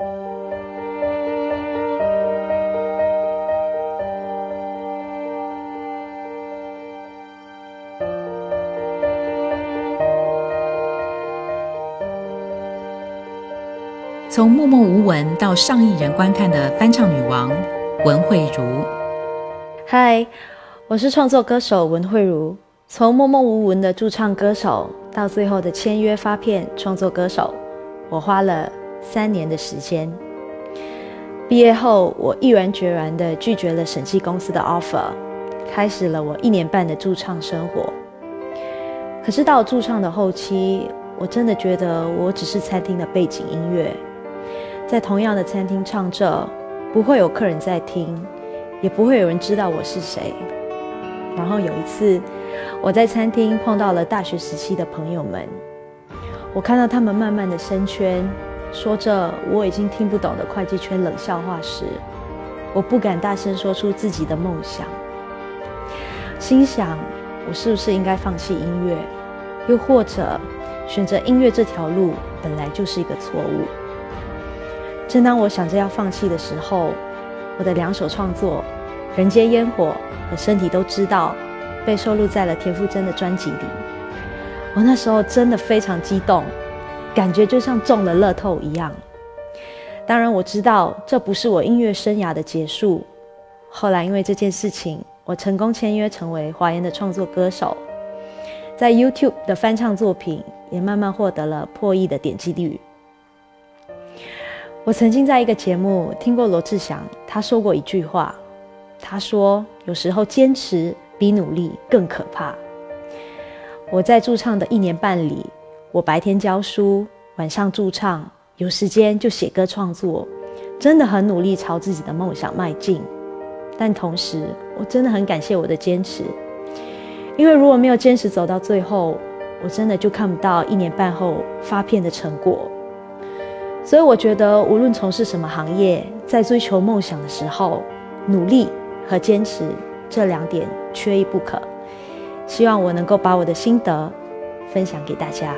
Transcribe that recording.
从默默无闻到上亿人观看的翻唱女王文慧茹。嗨，我是创作歌手文慧茹。从默默无闻的驻唱歌手到最后的签约发片创作歌手，我花了三年的时间。毕业后，我毅然决然地拒绝了审计公司的 offer，开始了我一年半的驻唱生活。可是到驻唱的后期，我真的觉得我只是餐厅的背景音乐。在同样的餐厅唱着，不会有客人在听，也不会有人知道我是谁。然后有一次，我在餐厅碰到了大学时期的朋友们，我看到他们慢慢的升圈，说着我已经听不懂的会计圈冷笑话时，我不敢大声说出自己的梦想，心想我是不是应该放弃音乐，又或者选择音乐这条路本来就是一个错误。正当我想着要放弃的时候，我的两首创作《人间烟火》和《身体都知道》被收录在了田馥甄的专辑里。我那时候真的非常激动，感觉就像中了乐透一样。当然，我知道这不是我音乐生涯的结束。后来因为这件事情，我成功签约成为华研的创作歌手，在 YouTube 的翻唱作品也慢慢获得了破亿的点击率。我曾经在一个节目听过罗志祥，他说过一句话，他说：“有时候坚持比努力更可怕。”我在驻唱的一年半里，我白天教书，晚上驻唱，有时间就写歌创作，真的很努力朝自己的梦想迈进。但同时，我真的很感谢我的坚持，因为如果没有坚持走到最后，我真的就看不到一年半后发片的成果。所以我觉得，无论从事什么行业，在追求梦想的时候，努力和坚持这两点缺一不可。希望我能够把我的心得分享给大家。